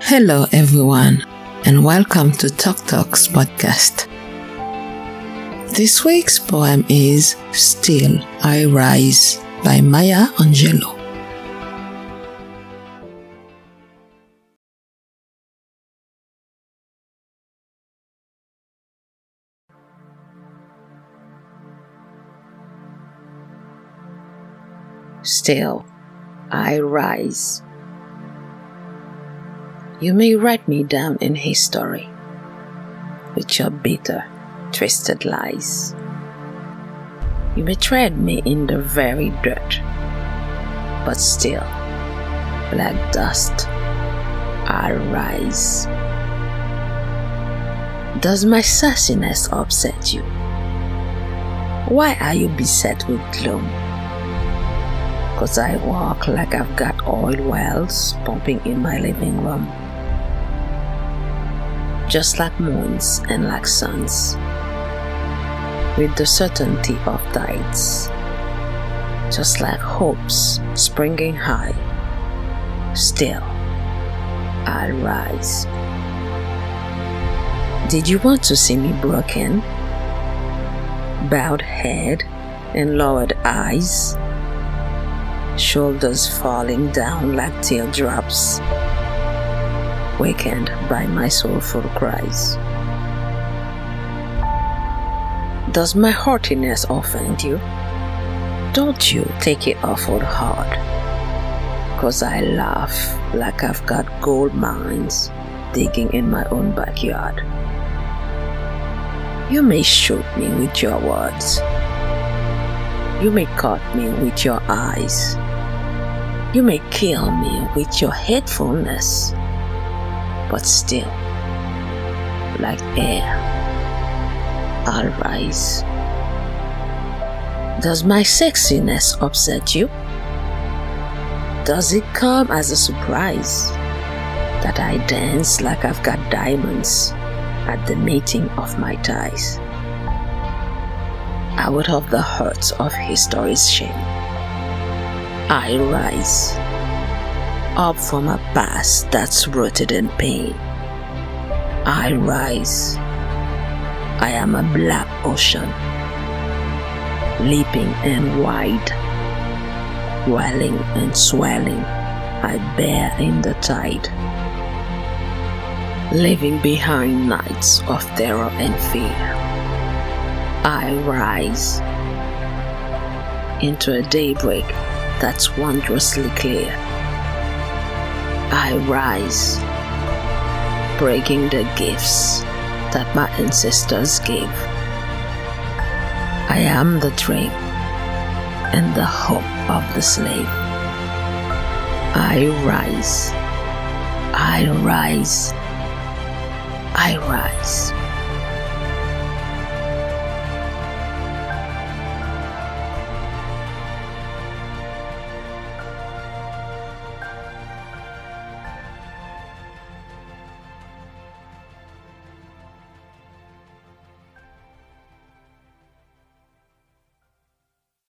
Hello, everyone, and welcome to Talk Talks podcast. This week's poem is Still I Rise by Maya Angelou. Still, I rise. You may write me down in history with your bitter, twisted lies. You may tread me in the very dirt, but still, like dust, I rise. Does my sassiness upset you? Why are you beset with gloom? Cause I walk like I've got oil wells pumping in my living room just like moons and like suns, with the certainty of tides, just like hopes springing high. Still, I'll rise. Did you want to see me broken? Bowed head and lowered eyes, shoulders falling down like teardrops wakened by my soulful cries. Does my heartiness offend you? Don't you take it awful hard. Cause I laugh like I've got gold mines digging in my own backyard. You may shoot me with your words. You may cut me with your eyes. You may kill me with your hatefulness but still, like air, I'll rise. Does my sexiness upset you? Does it come as a surprise that I dance like I've got diamonds at the mating of my ties? Out of the hurts of history's shame, I rise up from a past that's rooted in pain. I rise. I am a black ocean, leaping and wide, welling and swelling. I bear in the tide, leaving behind nights of terror and fear. I rise into a daybreak that's wondrously clear. I rise, breaking the gifts that my ancestors gave. I am the dream and the hope of the slave. I rise, I rise, I rise.